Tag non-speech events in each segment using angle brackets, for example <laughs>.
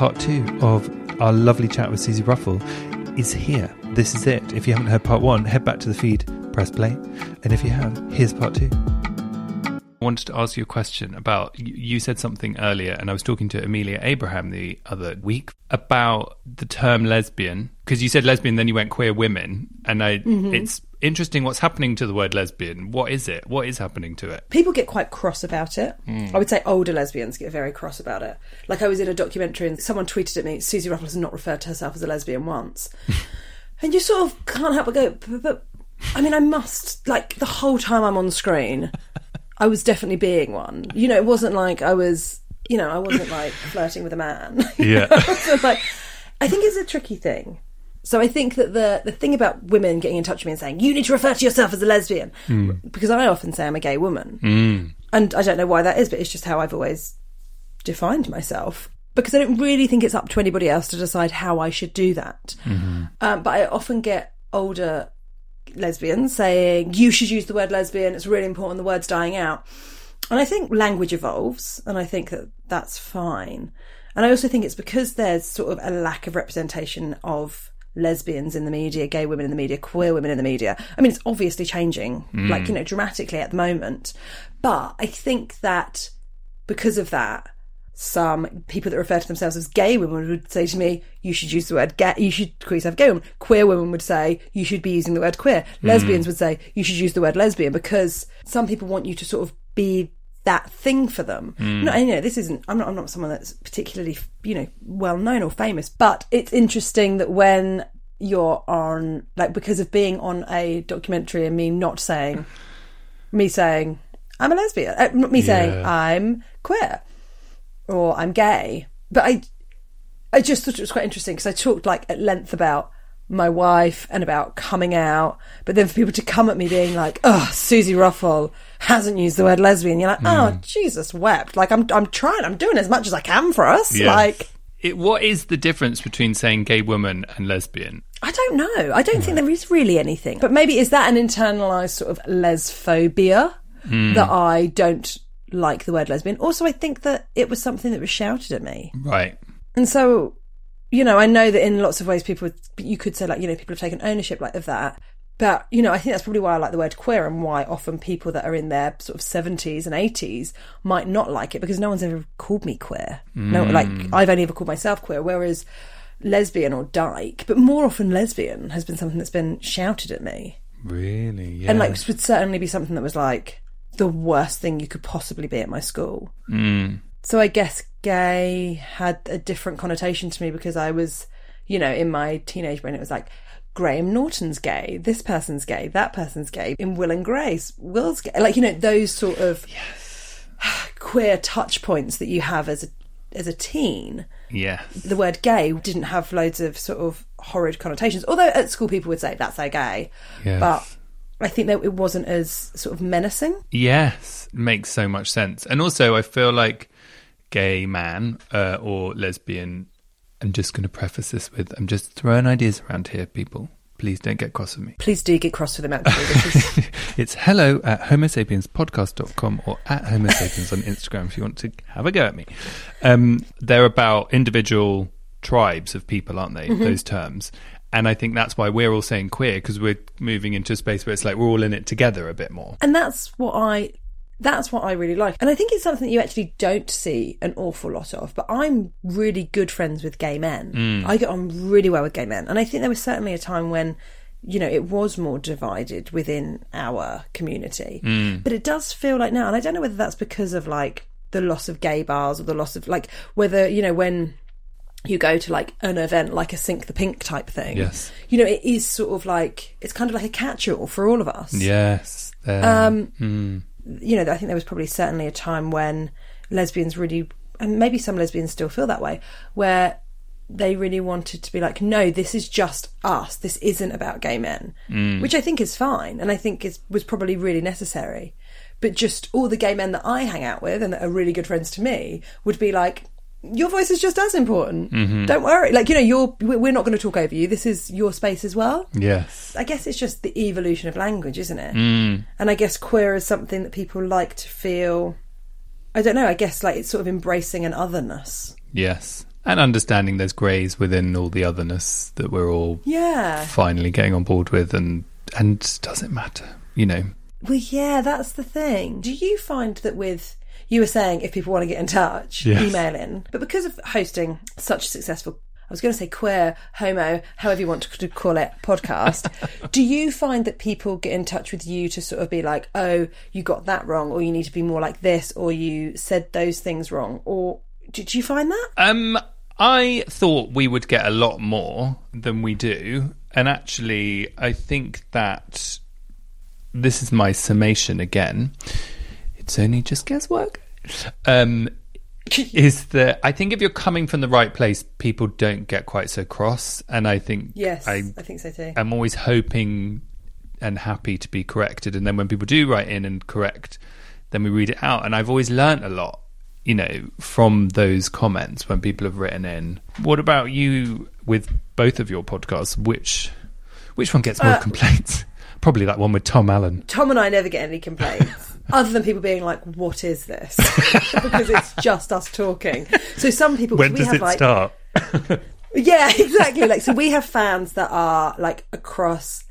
Part two of our lovely chat with Suzi Ruffell is here. This is it. If you haven't heard part one, head back to the feed, press play. And if you have, here's part two. I wanted to ask you a question about you- said something earlier, and I was talking to Amelia Abraham the other week about the term lesbian because you said lesbian, then you went queer women, and I mm-hmm. it's interesting what's happening to the word lesbian. What is it? What is happening to it? people get quite cross about it. Hmm. I would say older lesbians get very cross about it. Like I was in a documentary and someone tweeted at me, Suzi Ruffell has not referred to herself as a lesbian once. <laughs> and you sort of can't help but go, but, but I mean, I must, like, the whole time I'm on screen, I was definitely being one. You know, it wasn't like I was, you know, I wasn't <laughs> like flirting with a man. <laughs> Yeah. like, I think it's a tricky thing. So I think that the the thing about women getting in touch with me and saying you need to refer to yourself as a lesbian, hmm. because I often say I'm a gay woman, hmm. and I don't know why that is, but it's just how I've always defined myself. Because I don't really think it's up to anybody else to decide how I should do that. Mm-hmm. Um, but I often get older lesbians saying you should use the word lesbian. It's really important. The word's dying out. And I think language evolves, and I think that that's fine. And I also think it's because there's sort of a lack of representation of lesbians in the media, gay women in the media, queer women in the media. I mean, it's obviously changing, mm. like, you know, dramatically at the moment. But I think that because of that, some people that refer to themselves as gay women would say to me, you should use the word gay, you should call yourself gay woman. Queer women would say, you should be using the word queer. Lesbians would say, you should use the word lesbian because some people want you to sort of be that thing for them. No, you know, this isn't, I'm not, I'm not someone that's particularly, you know, well known or famous, but it's interesting that when you're on, like, because of being on a documentary and me not saying, me saying, I'm a lesbian, uh, not me saying, I'm queer or I'm gay. But I, I just thought it was quite interesting because I talked like at length about my wife and about coming out, but then for people to come at me being like, "Oh, Suzi Ruffell hasn't used the word lesbian," you're like, "Oh, hmm. Jesus wept!" Like I'm, I'm trying, I'm doing as much as I can for us. Yeah. Like It, what is the difference between saying gay woman and lesbian? I don't know. I don't think there is really anything. But maybe is that an internalized sort of lesphobia hmm. that I don't like the word lesbian? Also, I think that it was something that was shouted at me. Right. And so, you know, I know that in lots of ways people, you could say like, you know, people have taken ownership like of that. But, you know, I think that's probably why I like the word queer and why often people that are in their sort of 70s and 80s might not like it because no one's ever called me queer. No, hmm. like, I've only ever called myself queer, whereas lesbian or dyke, but more often lesbian has been something that's been shouted at me. Really? Yeah. And like, this would certainly be something that was like the worst thing you could possibly be at my school. Mm. So I guess gay had a different connotation to me because I was, you know, in my teenage brain, it was like, Graham Norton's gay, this person's gay, that person's gay, in Will and Grace, Will's gay. Like, you know, those sort of <sighs> queer touch points that you have as a as a teen. yeah. The word gay didn't have loads of sort of horrid connotations. Although at school people would say that's so gay. Yes. But I think that it wasn't as sort of menacing. Yes, makes so much sense. And also, I feel like gay man uh, or lesbian. I'm just going to preface this with I'm just throwing ideas around here, people. Please don't get cross with me. Please do get cross with them actually. <laughs> It's hello at homosapienspodcast.com or at homosapiens on Instagram if you want to have a go at me. Um, they're about individual tribes of people, aren't they? Those terms. And I think that's why we're all saying queer because we're moving into a space where it's like we're all in it together a bit more. And that's what I that's what I really like. And I think it's something that you actually don't see an awful lot of. But I'm really good friends with gay men. Mm. I get on really well with gay men. And I think there was certainly a time when, you know, it was more divided within our community. Mm. But it does feel like now, and I don't know whether that's because of like the loss of gay bars or the loss of like whether, you know, when you go to like an event like a Sink the Pink type thing. Yes. You know, it is sort of like it's kind of like a catch-all for all of us Yes. um, you know, I think there was probably certainly a time when lesbians really, and maybe some lesbians still feel that way, where they really wanted to be like, no, this is just us. This isn't about gay men, which I think is fine, and I think is was probably really necessary. But just all the gay men that I hang out with and that are really good friends to me would be like. Your voice is just as important. Don't worry. Like, you know, you're, we- we're not going to talk over you. This is your space as well. yes. I guess it's just the evolution of language, isn't it? Mm. And I guess queer is something that people like to feel. I don't know. I guess like it's sort of embracing an otherness. Yes. And understanding there's greys within all the otherness that we're all Yeah. finally getting on board with and and does it matter? You know. Well, yeah, that's the thing. Do you find that with you were saying if people want to get in touch, Yes. email in, but because of hosting such a successful. I was going to say queer, homo, however you want to call it, podcast. <laughs> do you find that people get in touch with you to sort of be like, oh, you got that wrong, or you need to be more like this, or you said those things wrong? Or did you find that? Um I thought we would get a lot more than we do. And actually I think that this is my summation again. It's only just guesswork. Um <laughs> is that I think if you're coming from the right place, people don't get quite so cross. And I think Yes, I, I think so too. I'm always hoping and happy to be corrected. And then when people do write in and correct, then we read it out. And I've always learnt a lot, you know, from those comments when people have written in. What about you with both of your podcasts? Which which one gets more Uh, complaints? <laughs> Probably that one with Tom Allen. Tom and I never get any complaints. Other than people being like, "What is this?" <laughs> because it's just us talking. So some people When we does have it like, start? <laughs> Yeah, exactly. Like, so we have fans that are like across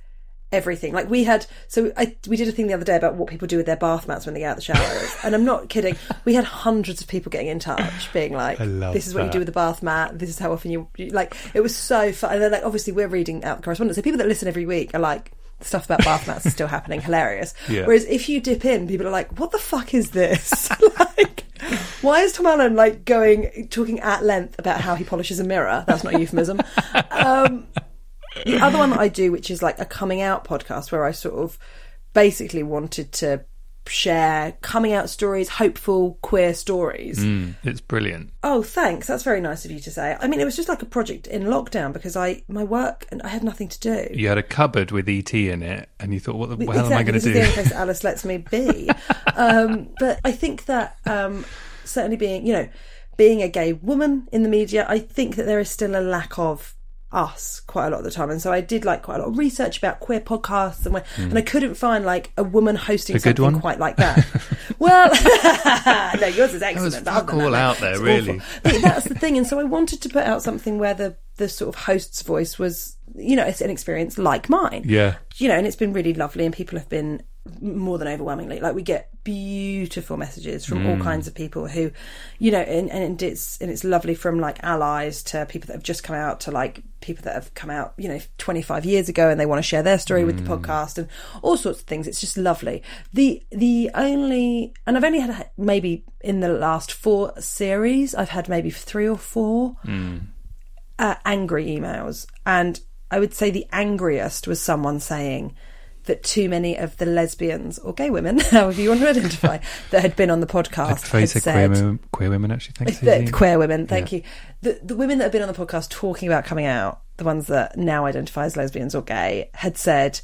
everything. Like, we had, so I, we did a thing the other day about what people do with their bath mats when they get out of the showers. <laughs> and I'm not kidding. We had hundreds of people getting in touch, being like, this is what you do with the bath mat. This is how often you, you like, it was so fun. And then, like, obviously, we're reading out the correspondence. So people that listen every week are like, stuff about bath mats is still happening, hilarious. <laughs> Yeah. Whereas if you dip in, people are like, what the fuck is this? <laughs> like, why is Tom Allen like going talking at length about how he polishes a mirror? That's not a euphemism. Um, the other one that I do, which is like a coming out podcast, where I sort of basically wanted to share coming out stories, hopeful queer stories. Mm, it's brilliant. Oh, thanks. That's very nice of you to say. I mean, it was just like a project in lockdown because I my work and I had nothing to do. You had a cupboard with ET in it, and you thought, "What the hell am I exactly. going This to is the do?" only place Alice lets me be. <laughs> um, but I think that um, certainly being, you know, being a gay woman in the media, I think that there is still a lack of us quite a lot of the time and so I did like quite a lot of research about queer podcasts and, when, and I couldn't find like a woman hosting Hmm. A good something one? quite like that <laughs> well <laughs> no yours is excellent was but other fuck than that, out there, really. But that's the thing and so I wanted to put out something where the the sort of host's voice was you know it's an experience like mine Yeah. you know, and it's been really lovely, and people have been more than overwhelmingly like we get beautiful messages from all mm. kinds of people who, you know, and, and it's and it's lovely from like allies to people that have just come out to like people that have come out, you know, 25 years ago and they want to share their story with the mm. podcast and all sorts of things. It's just lovely. The the only and I've only had maybe in the last four series, I've had maybe three or four mm. uh, angry emails, and I would say the angriest was someone saying that too many of the lesbians or gay women, <laughs> however you want to identify, <laughs> that had been on the podcast had said queer, women, queer women, actually. Thanks, the queer women. Thank you. The the women that have been on the podcast talking about coming out, the ones that now identify as lesbians or gay, had said.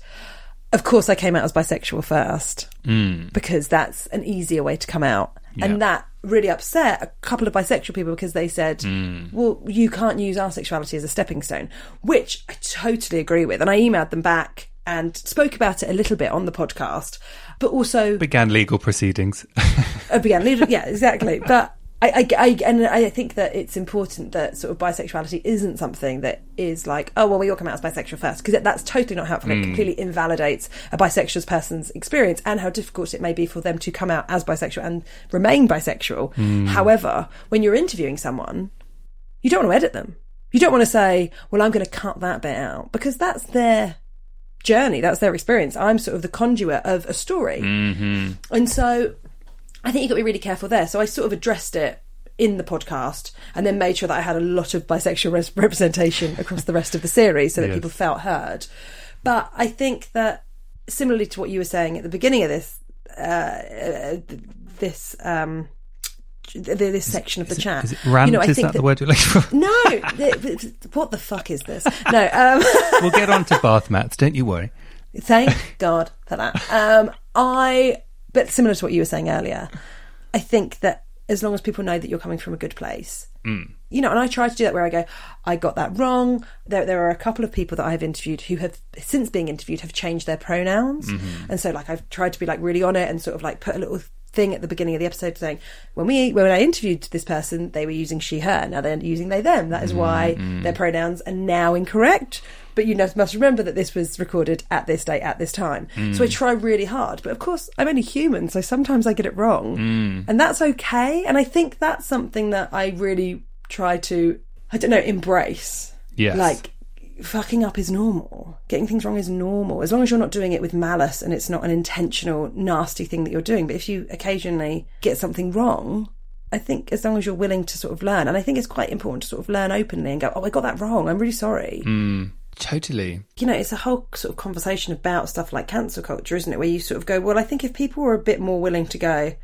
Of course, I came out as bisexual first hmm. because that's an easier way to come out, Yeah. and that really upset a couple of bisexual people because they said, hmm. "Well, you can't use our sexuality as a stepping stone," which I totally agree with, and I emailed them back and spoke about it a little bit on the podcast, but also Began legal proceedings. I <laughs> uh, began leading. Yeah, exactly. <laughs> But I, I, I, and I think that it's important that sort of bisexuality isn't something that is like, oh, well, we all come out as bisexual first, because that's totally not helpful. It hmm. completely invalidates a bisexual person's experience and how difficult it may be for them to come out as bisexual and remain bisexual. Hmm. However, when you're interviewing someone, you don't want to edit them. You don't want to say, well, I'm going to cut that bit out, because that's their journey, that's their experience. I'm sort of the conduit of a story. And so I think you've got to be really careful there. So I sort of addressed it in the podcast and then made sure that I had a lot of bisexual res- <laughs> representation across the rest of the series so that Yes. people felt heard. But I think that similarly to what you were saying at the beginning of this, uh, uh, this, um, this section of the chat, Is it rant? you know, I is think that the word you're looking for? no, <laughs> th- th- what the fuck is this? No, um, <laughs> we'll get on to <laughs> bath mats, don't you worry. Thank God for that. Um, I, but similar to what you were saying earlier, I think that as long as people know that you're coming from a good place, you know, and I try to do that where I go, I got that wrong. There, there are a couple of people that I've interviewed who have, since being interviewed, have changed their pronouns, and so like I've tried to be like really on it and sort of like put a little thing at the beginning of the episode saying when we when I interviewed this person they were using she her. Now they're using they them. That is why mm-hmm. their pronouns are now incorrect. But you must remember that this was recorded at this date at this time. So I mm. try really hard. But of course I'm only human so sometimes I get it wrong. Mm. And that's okay. And I think that's something that I really try to I don't know embrace. Yes. like fucking up is normal. Getting things wrong is normal. As long as you're not doing it with malice and it's not an intentional, nasty thing that you're doing. But if you occasionally get something wrong, I think as long as you're willing to sort of learn, and I think it's quite important to sort of learn openly and go, oh, I got that wrong. I'm really sorry. Hmm. Totally. You know, it's a whole sort of conversation about stuff like cancel culture, isn't it? Where you sort of go, well, I think if people were a bit more willing to go,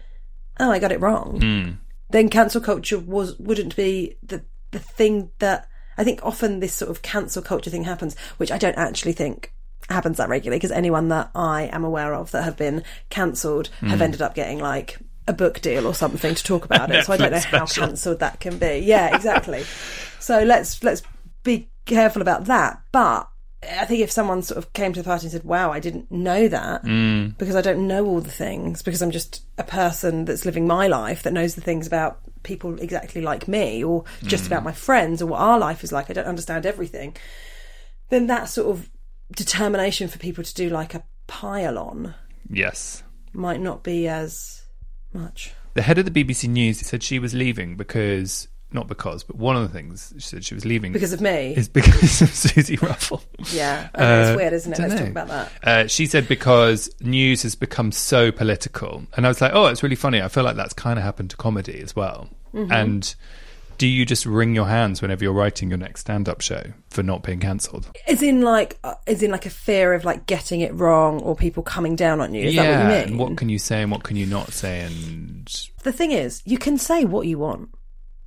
oh, I got it wrong, hmm. then cancel culture was wouldn't be the the thing that I think often this sort of cancel culture thing happens, which I don't actually think happens that regularly because anyone that I am aware of that have been cancelled have hmm. ended up getting like a book deal or something to talk about <laughs> it. So I don't know Netflix how cancelled that can be. Yeah, exactly. <laughs> so let's let's be careful about that. But I think if someone sort of came to the party and said, "Wow, I didn't know that," hmm. because I don't know all the things, because I'm just a person that's living my life that knows the things about people exactly like me, or just about mm. my friends, or what our life is like. I don't understand everything. Then that sort of determination for people to do like a pile on Yes. might not be as much. The head of the BBC News said she was leaving because, not because, but one of the things she said she was leaving Because of me. is because of Suzi Ruffell. Yeah, know, Uh, it's weird, isn't it? Let's dunno. talk about that. Uh, she said because news has become so political, and I was like, oh, it's really funny. I feel like that's kind of happened to comedy as well. Mm-hmm. And do you just wring your hands whenever you're writing your next stand-up show for not being cancelled? As in, like, uh, as in, like a fear of like getting it wrong or people coming down on you. Is that what you mean? and what can you say and what can you not say? And the thing is, you can say what you want.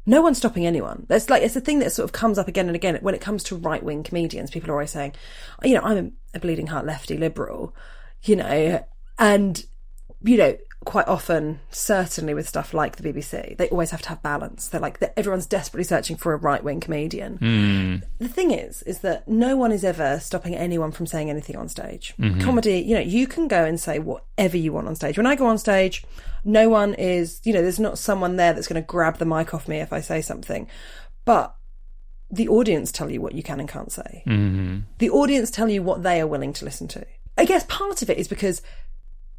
No one's stopping anyone. That's like it's a thing that sort of comes up again and again when it comes to right wing comedians. People are always saying, "Oh, you know, I'm a bleeding heart lefty liberal, you know, and you know, quite often, certainly with stuff like the BBC, they always have to have balance. They're like everyone's desperately searching for a right wing comedian. The thing is, is that no one is ever stopping anyone from saying anything on stage. Comedy, you know, you can go and say whatever you want on stage. When I go on stage, no one is, you know, there's not someone there that's going to grab the mic off me if I say something. But the audience tell you what you can and can't say. Mm-hmm. The audience tell you what they are willing to listen to. I guess part of it is because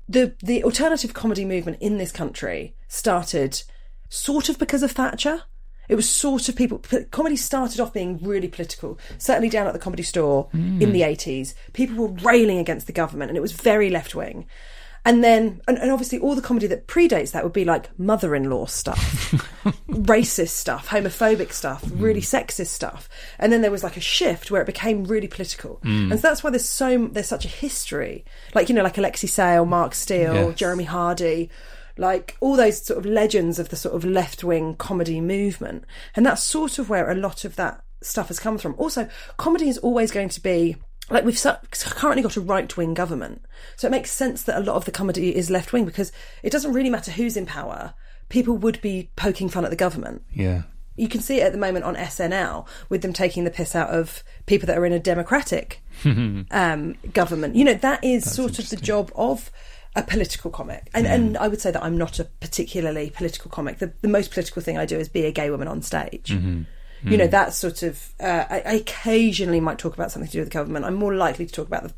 the the alternative comedy movement in this country started sort of because of Thatcher. It was sort of people. Comedy started off being really political. Certainly down at the comedy store in hmm. the eighties, people were railing against the government, and it was very left wing. And then, and, and obviously, all the comedy that predates that would be like mother-in-law stuff, <laughs> racist stuff, homophobic stuff, mm. really sexist stuff. And then there was like a shift where it became really political. Mm. And so that's why there's so there's such a history. Like you know, like Alexei Sayle, Mark Steel, Yes. Jeremy Hardy, like all those sort of legends of the sort of left-wing comedy movement. And that's sort of where a lot of that stuff has come from. Also, comedy is always going to be like we've currently got a right wing government, so it makes sense that a lot of the comedy is left wing because it doesn't really matter who's in power. People would be poking fun at the government. yeah, You can see it at the moment on SNL with them taking the piss out of people that are in a democratic <laughs> um, government. You know that is sort of the job of a political comic. And, and I would say that I'm not a particularly political comic. The, the most political thing I do is be a gay woman on stage. You know, hmm. that sort of. Uh, I, I occasionally might talk about something to do with the government. I'm more likely to talk about the,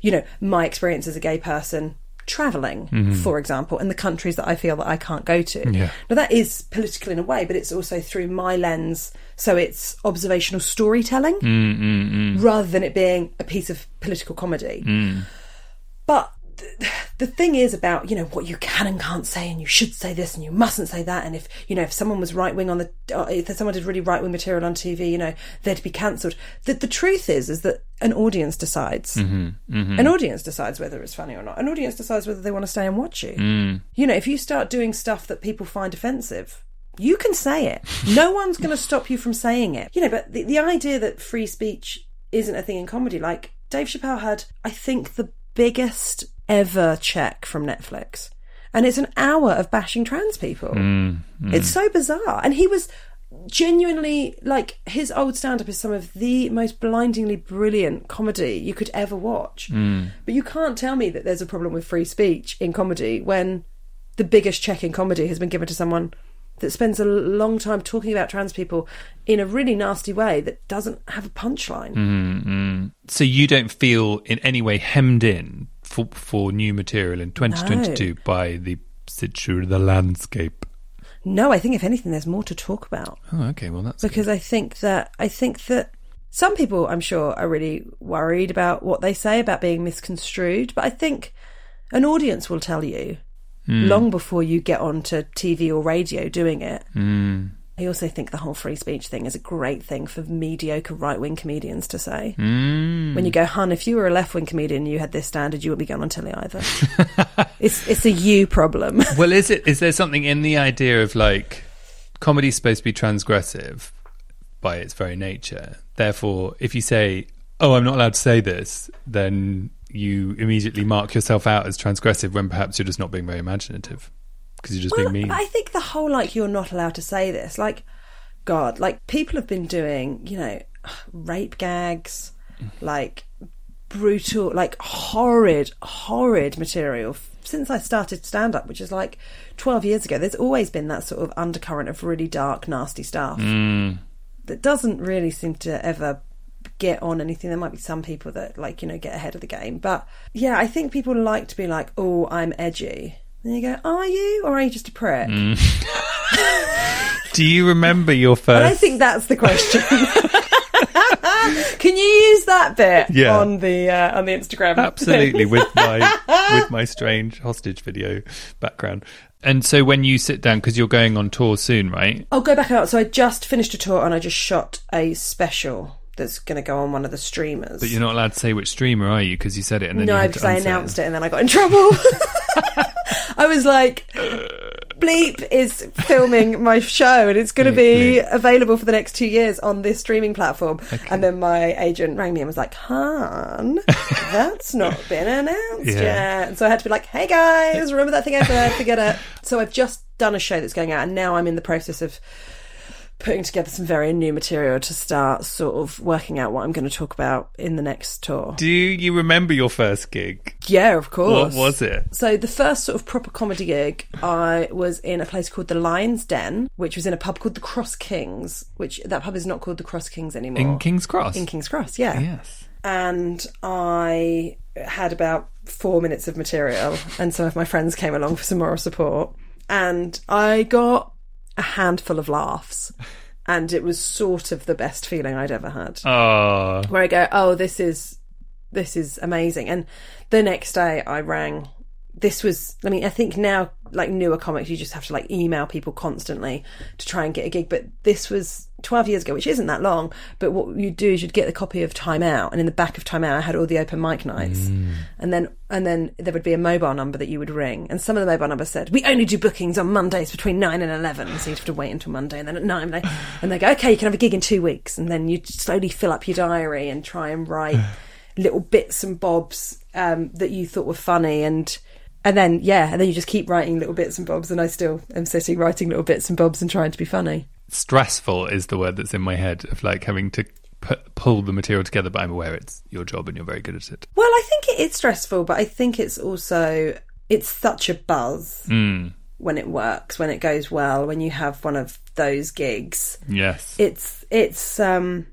you know, my experience as a gay person traveling, mm-hmm. for example, in the countries that I feel that I can't go to. Yeah. Now that is political in a way, but it's also through my lens. So it's observational storytelling mm, mm, mm. rather than it being a piece of political comedy. But th- the thing is about you know what you can and can't say, and you should say this and you mustn't say that. And if you know if someone was right wing on the, uh, if someone did really right wing material on TV, you know they'd be cancelled. The, the truth is, is that an audience decides. Mm-hmm, mm-hmm. An audience decides whether it's funny or not. An audience decides whether they want to stay and watch you. Mm. You know, if you start doing stuff that people find offensive. You can say it. <laughs> No one's going to stop you from saying it. You know, but the, the idea that free speech isn't a thing in comedy, like Dave Chappelle had, I think, the biggest ever check from Netflix. And it's an hour of bashing trans people. Mm, mm. It's so bizarre. And he was genuinely like his old stand up is some of the most blindingly brilliant comedy you could ever watch. Mm. But you can't tell me that there's a problem with free speech in comedy when the biggest check in comedy has been given to someone that spends a long time talking about trans people in a really nasty way that doesn't have a punchline. Mm-hmm. So you don't feel in any way hemmed in for, for new material in 2022 by the situ the landscape. No, I think if anything, there's more to talk about. Oh, okay. Well, that's because I think that I think that some people, I'm sure, are really worried about what they say about being misconstrued. But I think an audience will tell you Mm. long before you get onto TV or radio doing it. Mm. I also think the whole free speech thing is a great thing for mediocre right wing comedians to say. Mm. When you go, hun, if you were a left wing comedian and you had this standard, you wouldn't be going on telly either. <laughs> it's it's a you problem. <laughs> well, is it? Is there something in the idea of like comedy's supposed to be transgressive by its very nature? Therefore, if you say, "Oh, I'm not allowed to say this," then you immediately mark yourself out as transgressive when perhaps you're just not being very imaginative because you're just Well, being mean. I think the whole like you're not allowed to say this. Like, God, like people have been doing, you know, rape gags, like brutal, like horrid, horrid material since I started stand up, which is like 12 years ago. There's always been that sort of undercurrent of really dark, nasty stuff mm. that doesn't really seem to ever get on anything. There might be some people that like, you know, get ahead of the game. But yeah, I think people like to be like, oh, I'm edgy. Then you go, are you? Or are you just a prick? <laughs> Do you remember your And I think that's the question. <laughs> Can you use that bit Yeah. on the uh, on the Instagram? Absolutely, with <laughs> my with my strange hostage video background. And so when you sit down, because you're going on tour soon, right? I'll go back out. So I just finished a tour and I just shot a special that's going to go on one of the streamers. But you're not allowed to say which streamer are you because you said it and then you no, because I announced it and then I got in trouble. <laughs> I was like, Bleep is filming my show and it's going to be Bleep. available for the next two years on this streaming platform. And then my agent rang me and was like, Han, that's not <laughs> been announced Yeah. yet. And so I had to be like, hey guys, remember that thing I said? Forget it. <laughs> So I've just done a show that's going out and now I'm in the process of putting together some very new material to start sort of working out what I'm going to talk about in the next tour. Do you remember your first gig? Yeah, of course. What was it? So the first sort of proper comedy gig, I was in a place called the Lion's Den, which was in a pub called the Cross Kings, which that pub is not called the Cross Kings anymore. In King's Cross. In King's Cross, yeah. Yes. And I had about four minutes of material, and some of my friends came along for some moral support, and I got a handful of laughs. And it was sort of the best feeling I'd ever had Oh, where I go, oh, this is this is amazing. And the next day, I rang. This was, I mean, I think now, like newer comics, you just have to like email people constantly to try and get a gig. But this was 12 years ago, which isn't that long. But what you'd do is you'd get the copy of Time Out, and in the back of Time Out, I had all the open mic nights, and then and then there would be a mobile number that you would ring, and some of the mobile numbers said, "We only do bookings on Mondays between nine and 11. so you'd have to wait until Monday, and then at nine, they, and they go, "Okay, you can have a gig in two weeks," and then you slowly fill up your diary and try and write <sighs> little bits and bobs um, that you thought were funny, and and then yeah, and then you just keep writing little bits and bobs, and I still am sitting writing little bits and bobs and trying to be funny. stressful is the word that's in my head of like having to pu- pull the material together. But I'm aware it's your job and you're very good at it. Well, I think it is stressful, but I think it's also it's such a buzz Mm. when it works, when it goes well, when you have one of those gigs. Yes. It's it's um,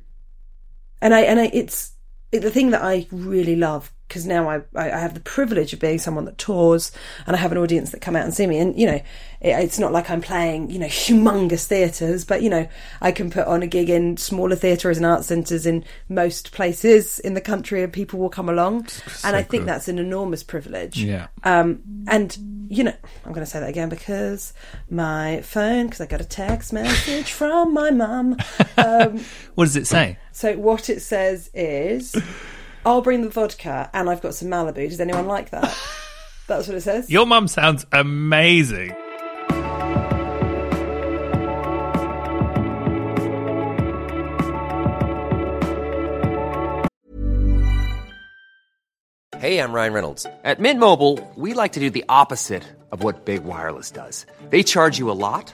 and I and I it's it, the thing that I really love because now I, I I have the privilege of being someone that tours and I have an audience that come out and see me and you know it, it's not like I'm playing you know <laughs> humongous theatres but you know I can put on a gig in smaller theatres and art centres in most places in the country and people will come along and I think that's an enormous privilege Yeah. um, and you know, I'm going to say that again because my phone, because I got a text message from my mum. <laughs> Um, What does it say? so what it says is, <laughs> "I'll bring the vodka, and I've got some Malibu. Does anyone like that?" <laughs> That's what it says. Your mum sounds amazing. Hey, I'm Ryan Reynolds. At Mint Mobile, we like to do the opposite of what Big Wireless does. They charge you a lot,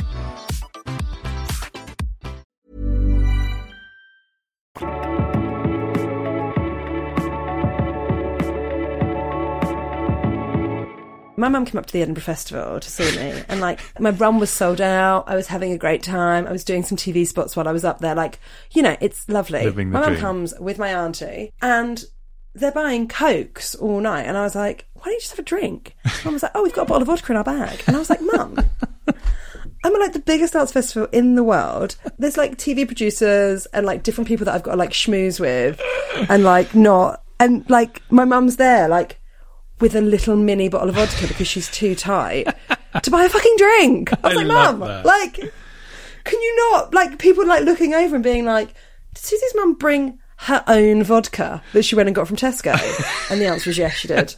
My mum came up to the Edinburgh Festival to see me, and like my run was sold out. I was having a great time. I was doing some TV spots while I was up there. Like, you know, it's lovely. Living the my mum dream. comes with my auntie, and they're buying cokes all night, and I was like, "Why don't you just have a drink?" Mum was like, "Oh, we've got a bottle of vodka in our bag," and I was like, "Mum." <laughs> I'm at like the biggest arts festival in the world. There's like TV producers and like different people that I've got to like schmooze with and like not. And like my mum's there, like with a little mini bottle of vodka because she's too tight to buy a fucking drink. I was I like, mum, that. like, can you not? Like people like looking over and being like, did Suzi's mum bring her own vodka that she went and got from Tesco? and the answer was yes, she did.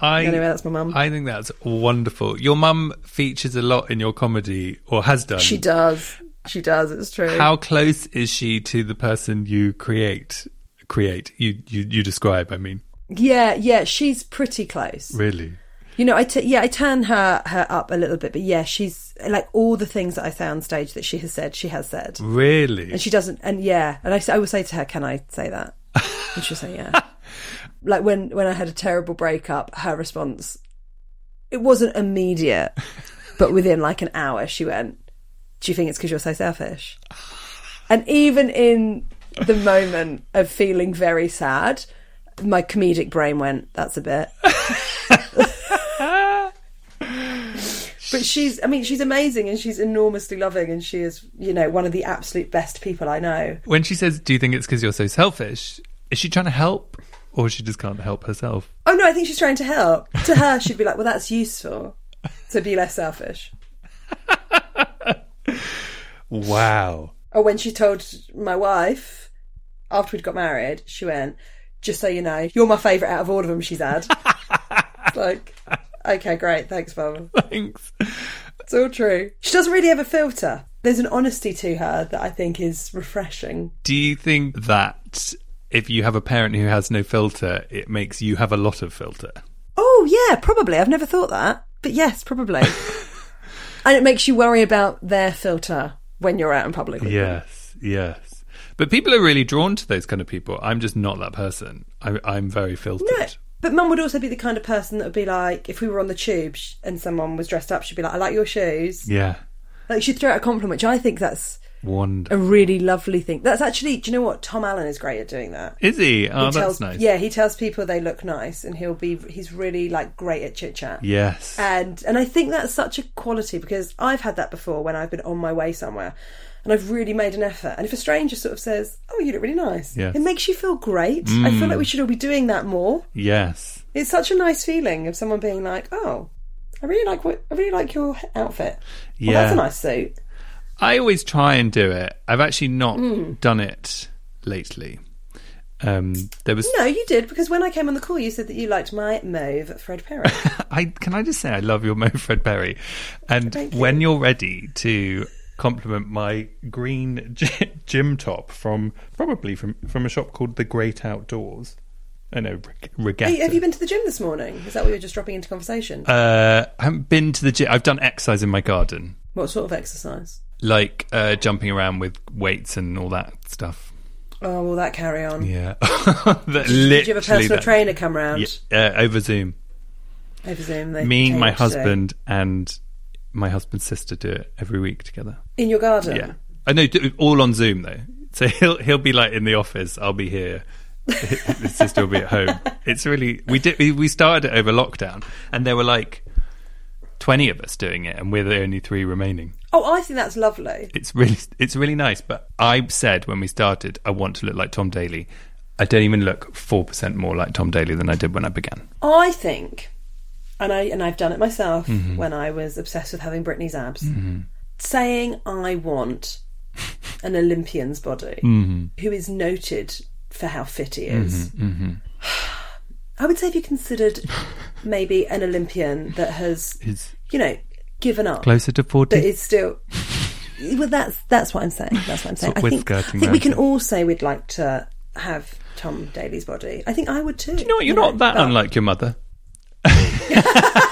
I, Anyway, that's my mum. I think that's wonderful. Your mum features a lot in your comedy, or has done. She does. She does. It's true. How close is she to the person you create? Create you you, you describe. I mean, Yeah, yeah, she's pretty close. really. You know, I t- yeah, I turn her her up a little bit, but yeah, she's like all the things that I say on stage that she has said, she has said, Really? and she doesn't. And yeah, and I, I will say to her, "Can I say that?" <laughs> And she'll say, "Yeah." like when when I had a terrible breakup, her response it wasn't immediate, but within like an hour, she went, "Do you think it's because you're so selfish?" And even in the moment of feeling very sad, my comedic brain went, "That's a bit." <laughs> But she's, I mean, she's amazing and she's enormously loving and she is, you know, one of the absolute best people I know. when she says, "Do you think it's because you're so selfish?" Is she trying to help, or she just can't help herself? Oh no, I think she's trying to help. To her, <laughs> she'd be like, well, that's useful to be less selfish. Wow. Or when she told my wife after we'd got married, she went, just so you know, you're my favourite out of all of them she's had. <laughs> Like, okay, great, thanks, Mum. Thanks. It's all true. She doesn't really have a filter. There's an honesty to her that I think is refreshing. Do you think that if you have a parent who has no filter, it makes you have a lot of filter? Oh, yeah, probably. I've never thought that. But yes, probably. <laughs> and it makes you worry about their filter when you're out in public. with them. Yes, yes. But people are really drawn to those kind of people. I'm just not that person. I, I'm very filtered. No, but mum would also be the kind of person that would be like, if we were on the tube and someone was dressed up, she'd be like, I like your shoes. Yeah, Like, she'd throw out a compliment, which I think that's wonderful. a really lovely thing. That's actually, do you know what? Tom Allen is great at doing that. Is he? Oh, he that's tells, nice. Yeah, he tells people they look nice, and he'll be, he's really like great at chit chat. Yes. And and I think that's such a quality because I've had that before when I've been on my way somewhere and I've really made an effort. And if a stranger sort of says, "Oh, you look really nice," Yes. it makes you feel great. I feel like we should all be doing that more. Yes. It's such a nice feeling of someone being like, "Oh, I really like what I really like your outfit. Well, Yeah. that's a nice suit." I always try and do it. I've actually not Hmm. done it lately. Um, there was. No, you did because when I came on the call, you said that you liked my mauve Fred Perry. <laughs> I can I just say I love your Mo Fred Perry, and Thank you. when you're ready to compliment my green gym top from probably from from a shop called the Great Outdoors. I know reg- regatta. Hey, have you been to the gym this morning? Is that what you were just dropping into conversation? Uh, I haven't been to the gym. I've done exercise in my garden, what sort of exercise? like uh, jumping around with weights and all that stuff. Oh, will that carry on? Yeah, that <laughs> Did you have a personal that- trainer come round Yeah, uh, over Zoom. over Zoom? Me, my today. husband, and my husband's sister do it every week together. in your garden. Yeah, I know. All on Zoom though, so he'll he'll be like in the office. I'll be here. <laughs> His sister will be at home. It's really we did we, we started it over lockdown, and there were like twenty of us doing it, and we're the only three remaining. Oh, I think that's lovely. It's really it's really nice. But I said when we started, I want to look like Tom Daley. I don't even look four percent more like Tom Daley than I did when I began. I think, and I and I've done it myself Mm-hmm. when I was obsessed with having Britney's abs. Saying I want an Olympian's body Mm-hmm. who is noted for how fit he is. I would say if you considered maybe an Olympian that has, Is you know, given up, closer to but forty. is still. Well, that's that's what I'm saying. That's what I'm saying. I think, I think we can all say we'd like to have Tom Daley's body. I think I would too. Do you know what? You're not that but- unlike your mother. <laughs>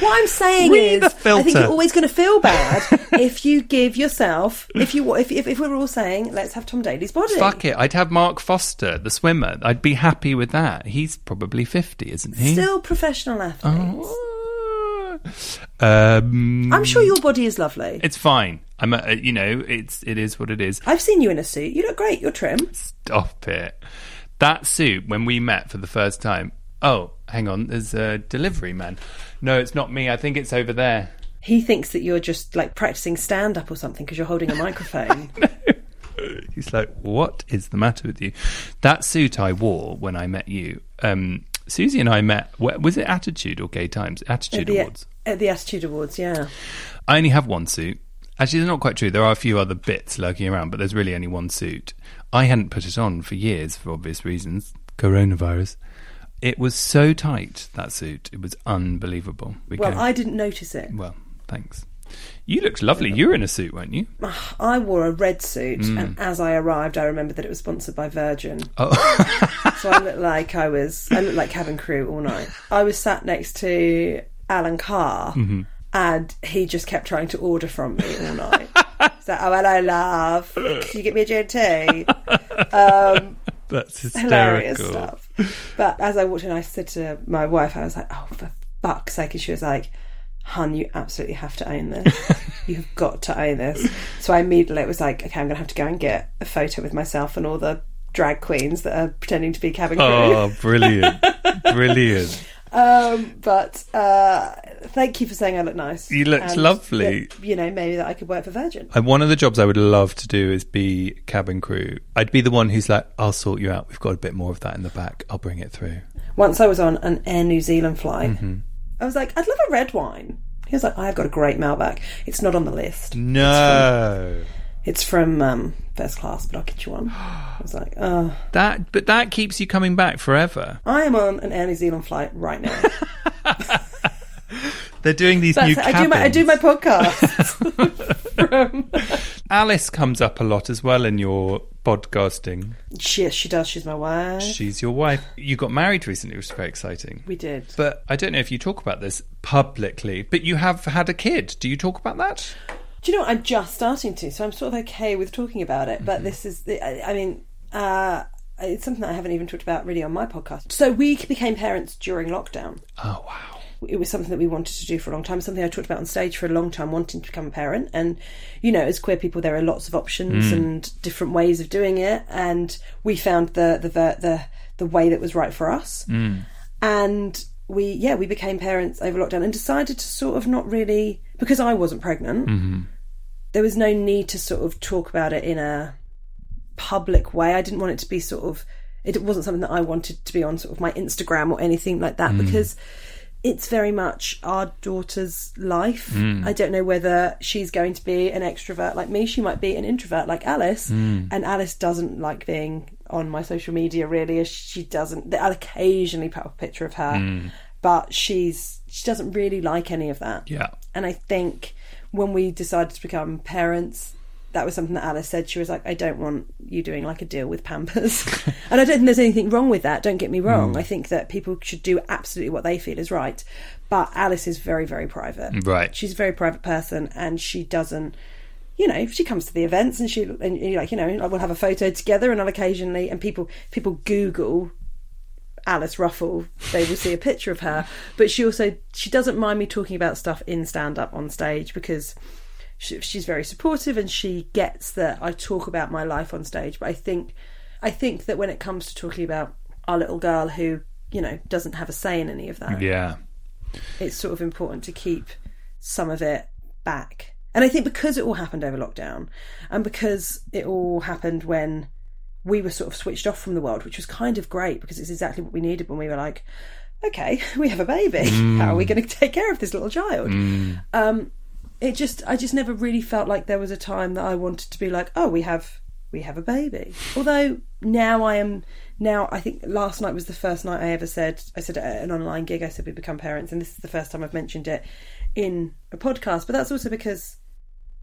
What I'm saying Read is. I think you're always going to feel <laughs> bad if you give yourself, if you, if, if, if we're all saying, let's have Tom Daley's body. Fuck it. I'd have Mark Foster, the swimmer. I'd be happy with that. He's probably 50, isn't he? Still professional athletes. Um, I'm sure your body is lovely. it's fine. I'm, a, you know, it's it is what it is. I've seen you in a suit. You look great. You're trim. Stop it. That suit when we met for the first time. Oh, hang on. There's a delivery man. No, it's not me. I think it's over there. He thinks that you're just like practicing stand up or something because you're holding a <laughs> microphone. He's like, "What is the matter with you?" That suit I wore when I met you. Um, Suzi and I met. Was it Attitude or Gay Times? Attitude at, the, Awards. at the Attitude Awards, yeah. I only have one suit. Actually, it's not quite true. There are a few other bits lurking around, but there's really only one suit. I hadn't put it on for years for obvious reasons. Coronavirus. It was so tight, that suit. It was unbelievable. We Well, came- I didn't notice it. Well, thanks. You looked lovely. You were in a suit, weren't you? I wore a red suit, Mm. and as I arrived, I remembered that it was sponsored by Virgin. Oh. so I looked like I was, I looked like cabin crew all night. I was sat next to Alan Carr, Mm-hmm. and he just kept trying to order from me all night. He's like, "Oh, hello, love. Can you get me a gin tea?" <laughs> That's Hilarious hysterical. stuff. But as I walked in, I said to my wife, I was like, "Oh, for fuck's sake!" And she was like. Hun, you absolutely have to own this. <laughs> You've got to own this. So I immediately was like, okay, I'm going to have to go and get a photo with myself and all the drag queens that are pretending to be cabin crew. Oh, brilliant. brilliant. <laughs> Um, but uh, thank you for saying I look nice. You looked And lovely. that, you know, maybe that I could work for Virgin. And one of the jobs I would love to do is be cabin crew. I'd be the one who's like, I'll sort you out. We've got a bit more of that in the back. I'll bring it through. Once I was on an Air New Zealand flight, Mm-hmm. I was like, I'd love a red wine. He was like, I've got a great Malbec. It's not on the list. No. It's from um, first class, but I'll get you one. <gasps> I was like, oh, That, but that keeps you coming back forever. I am on an Air New Zealand flight right now. <laughs> They're doing these new That's, cabins. I do my I do my podcast. <laughs> Alice comes up a lot as well in your podcasting. she, yes, she does. She's my wife. She's your wife. You got married recently, which is very exciting. we did. But I don't know if you talk about this publicly, but you have had a kid. Do you talk about that? Do you know what? I'm just starting to, so I'm sort of okay with talking about it. Mm-hmm. But this is, the, I, I mean, uh, it's something that I haven't even talked about really on my podcast. So we became parents during lockdown. Oh, wow. It was something that we wanted to do for a long time. Something I talked about on stage for a long time, wanting to become a parent. And you know, as queer people, there are lots of options and different ways of doing it. And we found the the the the, the way that was right for us. And we, yeah, we became parents over lockdown and decided to sort of not really because I wasn't pregnant mm-hmm. there was no need to sort of talk about it in a public way. I didn't want it to be sort of it wasn't something that I wanted to be on sort of my Instagram or anything like that mm. because it's very much our daughter's life. Mm. I don't know whether she's going to be an extrovert like me. She might be an introvert like Alice, mm. and Alice doesn't like being on my social media really. As she doesn't. I'll occasionally put up a picture of her, but she's she doesn't really like any of that. Yeah. And I think when we decided to become parents, that was something that Alice said. She was like, I don't want you doing like a deal with Pampers. <laughs> and I don't think there's anything wrong with that. Don't get me hmm. wrong. I think that people should do absolutely what they feel is right. But Alice is very, very private. Right. She's a very private person and she doesn't. You know, she comes to the events and she and you're like, you know, we'll have a photo together and I'll occasionally and people people Google Alice Ruffell, they will see a picture of her. But she also she doesn't mind me talking about stuff in stand up on stage because she, she's very supportive and she gets that I talk about my life on stage. But I think I think that when it comes to talking about our little girl who you know doesn't have a say in any of that, Yeah. it's sort of important to keep some of it back. And I think because it all happened over lockdown and because it all happened when we were sort of switched off from the world, which was kind of great because it's exactly what we needed when we were like, okay, <laughs> we have a baby. <laughs> How are we going to take care of this little child? Um, it just, I just never really felt like there was a time that I wanted to be like, oh, we have, we have a baby. Although now I am, now I think last night was the first night I ever said, I said at an online gig, I said we become parents, and this is the first time I've mentioned it in a podcast. But that's also because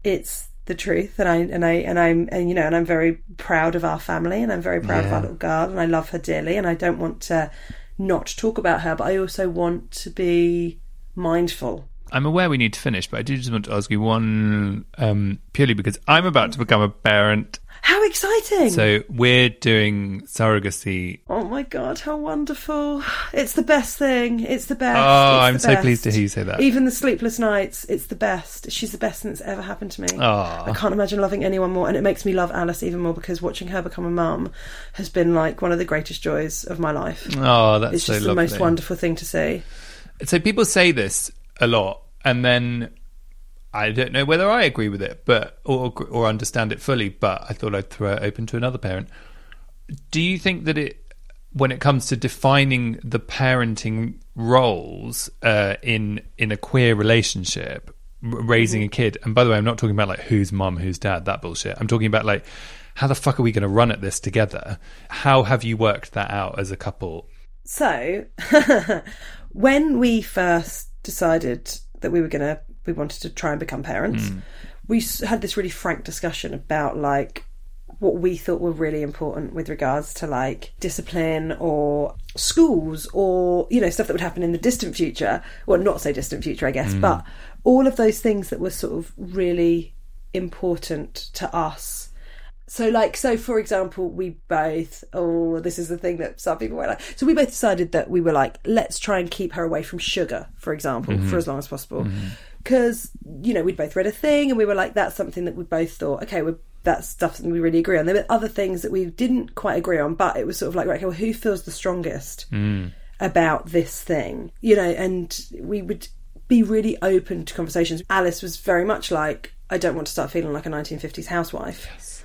it's the truth and I and I and I'm and you know and I'm very proud of our family and I'm very proud of our little girl and I love her dearly and I don't want to not talk about her but I also want to be mindful I'm aware we need to finish, but I do just want to ask you one um, purely because I'm about to become a parent. how exciting So we're doing surrogacy. oh my god how wonderful it's the best thing it's the best Oh, It's I'm so best. pleased to hear you say that. even the sleepless nights it's the best she's the best thing that's ever happened to me Aw. I can't imagine loving anyone more, and it makes me love Alice even more because watching her become a mum has been like one of the greatest joys of my life. Oh, that's it's so just the lovely. most wonderful thing to see. So people say this a lot, and then I don't know whether I agree with it, but or or understand it fully. But I thought I'd throw it open to another parent. Do you think that it, when it comes to defining the parenting roles uh, in in a queer relationship, raising a kid, and by the way, I'm not talking about like who's mum, who's dad, that bullshit. I'm talking about like how the fuck are we going to run at this together? How have you worked that out as a couple? So, <laughs> when we first decided that we were gonna, we wanted to try and become parents, mm. we had this really frank discussion about like what we thought were really important with regards to like discipline or schools or you know stuff that would happen in the distant future. Well not so distant future i guess mm. but all of those things that were sort of really important to us so like so for example we both oh this is the thing that some people were like so we both decided that we were like let's try and keep her away from sugar for example mm-hmm. for as long as possible. Mm-hmm. Because you know we'd both read a thing and we were like that's something that we both thought okay we're that's stuff that we really agree on. There were other things that we didn't quite agree on but it was sort of like right okay well who feels the strongest mm. about this thing? You know and we would be really open to conversations. Alice was very much like i don't want to start feeling like a 1950s housewife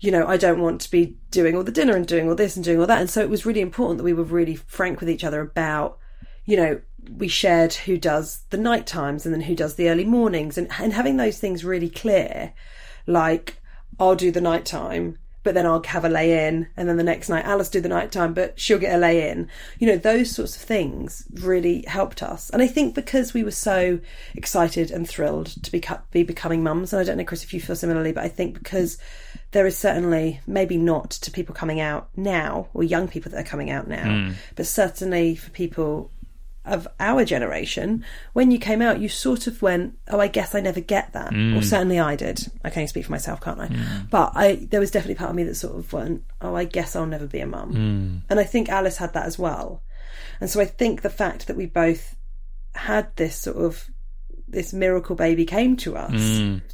you know, I don't want to be doing all the dinner and doing all this and doing all that. And so it was really important that we were really frank with each other about, you know, we shared who does the night times and then who does the early mornings and, and having those things really clear. Like, I'll do the night time, but then I'll have a lay in. And then the next night, Alice do the night time, but she'll get a lay in. You know, those sorts of things really helped us. And I think because we were so excited and thrilled to be, be becoming mums, and I don't know, Chris, if you feel similarly, but I think because there is certainly, maybe not to people coming out now or young people that are coming out now, hmm. but certainly for people of our generation, when you came out, you sort of went, "Oh, I guess I never get that," or hmm. certainly I did. I can only speak for myself, can't I? Hmm. But I, there was definitely part of me that sort of went, "Oh, I guess I'll never be a mum," and I think Alice had that as well. And so I think the fact that we both had this sort of this miracle baby came to us,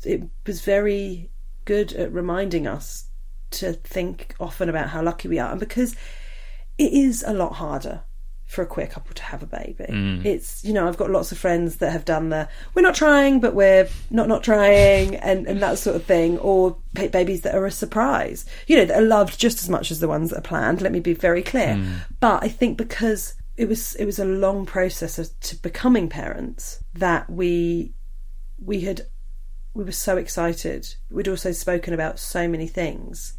it was very good at reminding us to think often about how lucky we are, and because it is a lot harder for a queer couple to have a baby. Mm. It's you know I've got lots of friends that have done the we're not trying but we're not not trying <laughs> and and that sort of thing, or babies that are a surprise. You know that are loved just as much as the ones that are planned. Let me be very clear. Mm. But I think because it was it was a long process of, to becoming parents that we we had we were so excited. We'd also spoken about so many things.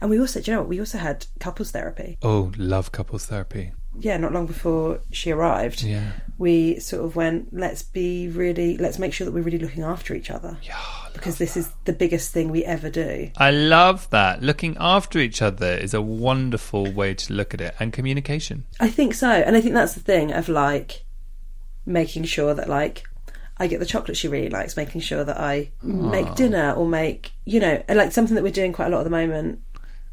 And we also, do you know what? We also had couples therapy. Oh, love couples therapy. Yeah, not long before she arrived. Yeah. We sort of went, let's be really, let's make sure that we're really looking after each other. Yeah. Because this is the biggest thing we ever do. I love that. Looking after each other is a wonderful way to look at it, and communication. I think so. And I think that's the thing of like making sure that like I get the chocolate she really likes, making sure that I make dinner or make, you know, and like something that we're doing quite a lot at the moment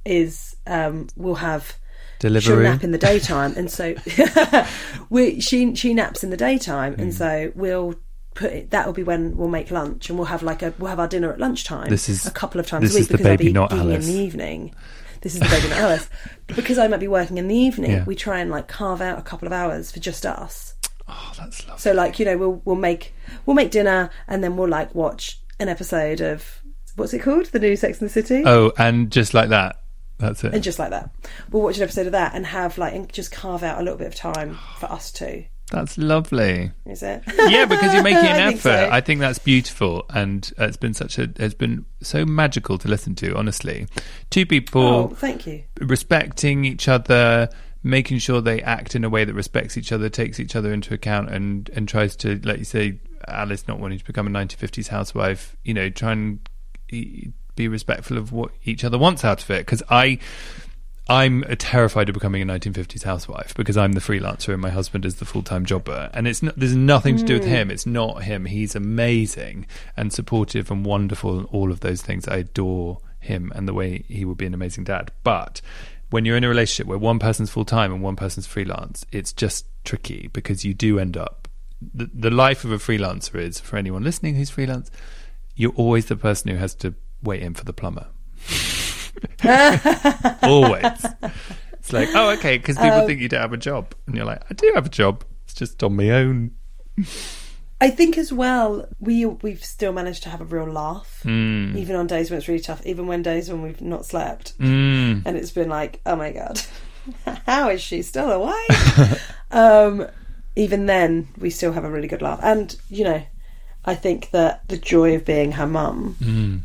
is um we'll have she'll Delivery. nap in the daytime and so <laughs> we she she naps in the daytime Hmm. and so we'll put it that will be when we'll make lunch and we'll have like a we'll have our dinner at lunchtime This is- a couple of times this a week is the because I'll be not Alice. in the evening this is the baby not Alice because I might be working in the evening Yeah. we try and like carve out a couple of hours for just us Oh, that's lovely. so like you know we'll we'll make we'll make dinner and then we'll like watch an episode of what's it called the new Sex and the City Oh, and just like that. That's it. and just like that we'll watch an episode of that and have like and just carve out a little bit of time for us two That's lovely. is it Yeah, because you're making <laughs> an I think effort. so. I think that's beautiful, and it's been such a it's been so magical to listen to. Honestly, two people oh, thank you respecting each other, making sure they act in a way that respects each other, takes each other into account, and and tries to, like you say, Alice not wanting to become a 1950s housewife. You know, try and be respectful of what each other wants out of it. Because I. I'm terrified of becoming a 1950s housewife because I'm the freelancer and my husband is the full-time jobber, and it's not, there's nothing to do with hmm. him. It's not him. He's amazing and supportive and wonderful, and all of those things. I adore him and the way he would be an amazing dad. But when you're in a relationship where one person's full-time and one person's freelance, it's just tricky because you do end up. The, the life of a freelancer is, for anyone listening who's freelance, you're always the person who has to wait in for the plumber. <laughs> Always. It's like, oh, okay, because people um, think you don't have a job. And you're like, I do have a job. It's just on my own. I think as well we we've still managed to have a real laugh Hmm. even on days when it's really tough even when days when we've not slept Mm. and it's been like oh my god <laughs> how is she still awake <laughs> um even then we still have a really good laugh and you know I think that the joy of being her mum Hmm.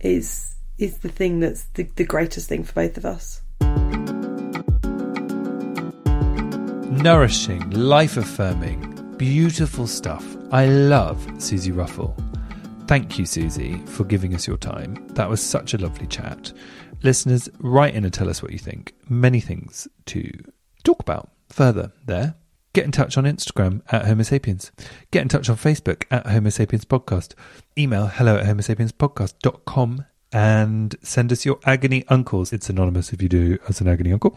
is is the thing that's the, the greatest thing for both of us Nourishing, life affirming, beautiful stuff. I love Suzi Ruffell. Thank you, Suzi, for giving us your time. That was such a lovely chat. Listeners, write in and tell us what you think. Many things to talk about further there. Get in touch on Instagram at Homo Sapiens. Get in touch on Facebook at Homo Sapiens Podcast. Email hello at homosapienspodcast.com and send us your agony uncles. It's anonymous if you do as an agony uncle.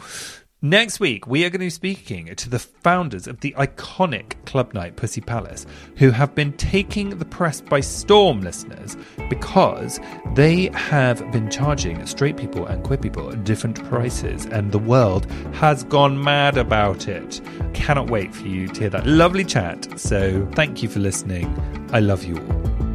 Next week, we are going to be speaking to the founders of the iconic club night Pussy Palace, who have been taking the press by storm, listeners, because they have been charging straight people and queer people different prices, and the world has gone mad about it. Cannot wait for you to hear that lovely chat. So, thank you for listening. I love you all.